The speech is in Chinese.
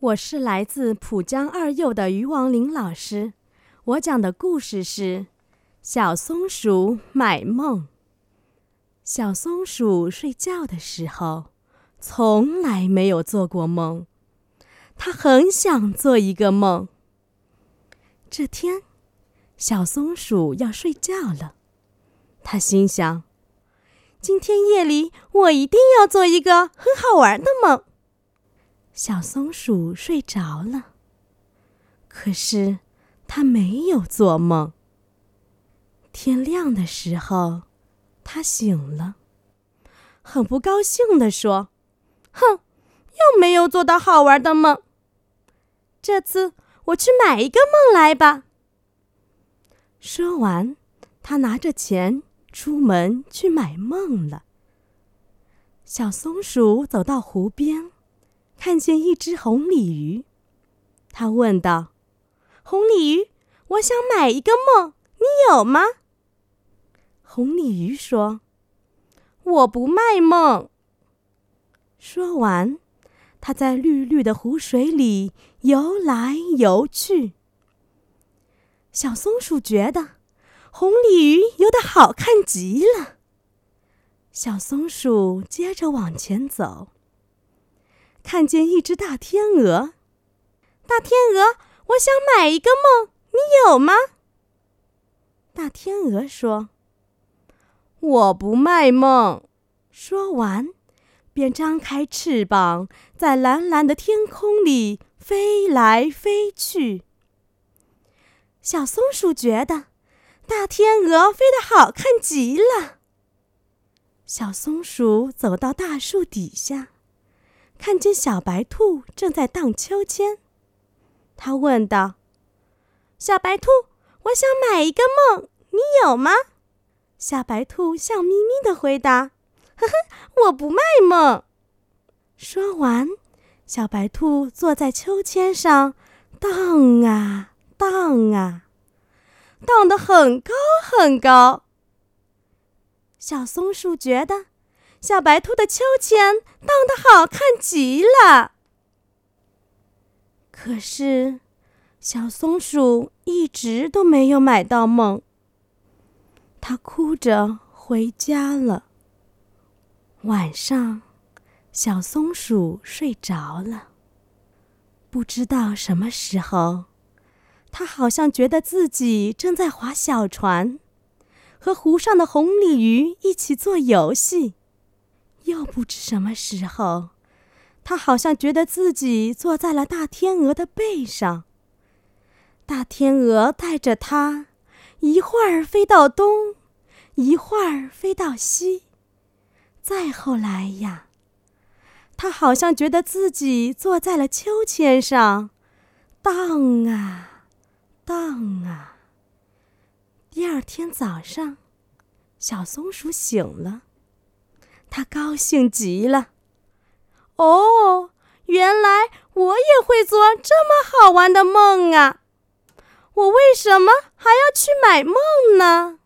我是来自浦江二幼的于王林老师，我讲的故事是《小松鼠买梦》。小松鼠睡觉的时候，从来没有做过梦，它很想做一个梦。这天，小松鼠要睡觉了，它心想：今天夜里我一定要做一个很好玩的梦。小松鼠睡着了，可是它没有做梦。天亮的时候，它醒了，很不高兴地说：“哼，又没有做到好玩的梦。这次我去买一个梦来吧。”说完，他拿着钱出门去买梦了。小松鼠走到湖边。看见一只红鲤鱼，他问道：“红鲤鱼，我想买一个梦，你有吗？”红鲤鱼说：“我不卖梦。”说完，它在绿绿的湖水里游来游去。小松鼠觉得红鲤鱼游得好看极了。小松鼠接着往前走。看见一只大天鹅，大天鹅，我想买一个梦，你有吗？大天鹅说：“我不卖梦。”说完，便张开翅膀，在蓝蓝的天空里飞来飞去。小松鼠觉得大天鹅飞得好看极了。小松鼠走到大树底下。看见小白兔正在荡秋千，他问道：“小白兔，我想买一个梦，你有吗？”小白兔笑眯眯的回答：“ 呵呵，我不卖梦。”说完，小白兔坐在秋千上荡啊荡啊，荡得很高很高。小松鼠觉得。小白兔的秋千荡得好看极了，可是小松鼠一直都没有买到梦。它哭着回家了。晚上，小松鼠睡着了。不知道什么时候，它好像觉得自己正在划小船，和湖上的红鲤鱼一起做游戏。又不知什么时候，他好像觉得自己坐在了大天鹅的背上。大天鹅带着他，一会儿飞到东，一会儿飞到西。再后来呀，他好像觉得自己坐在了秋千上，荡啊，荡啊。第二天早上，小松鼠醒了。他高兴极了。哦，原来我也会做这么好玩的梦啊！我为什么还要去买梦呢？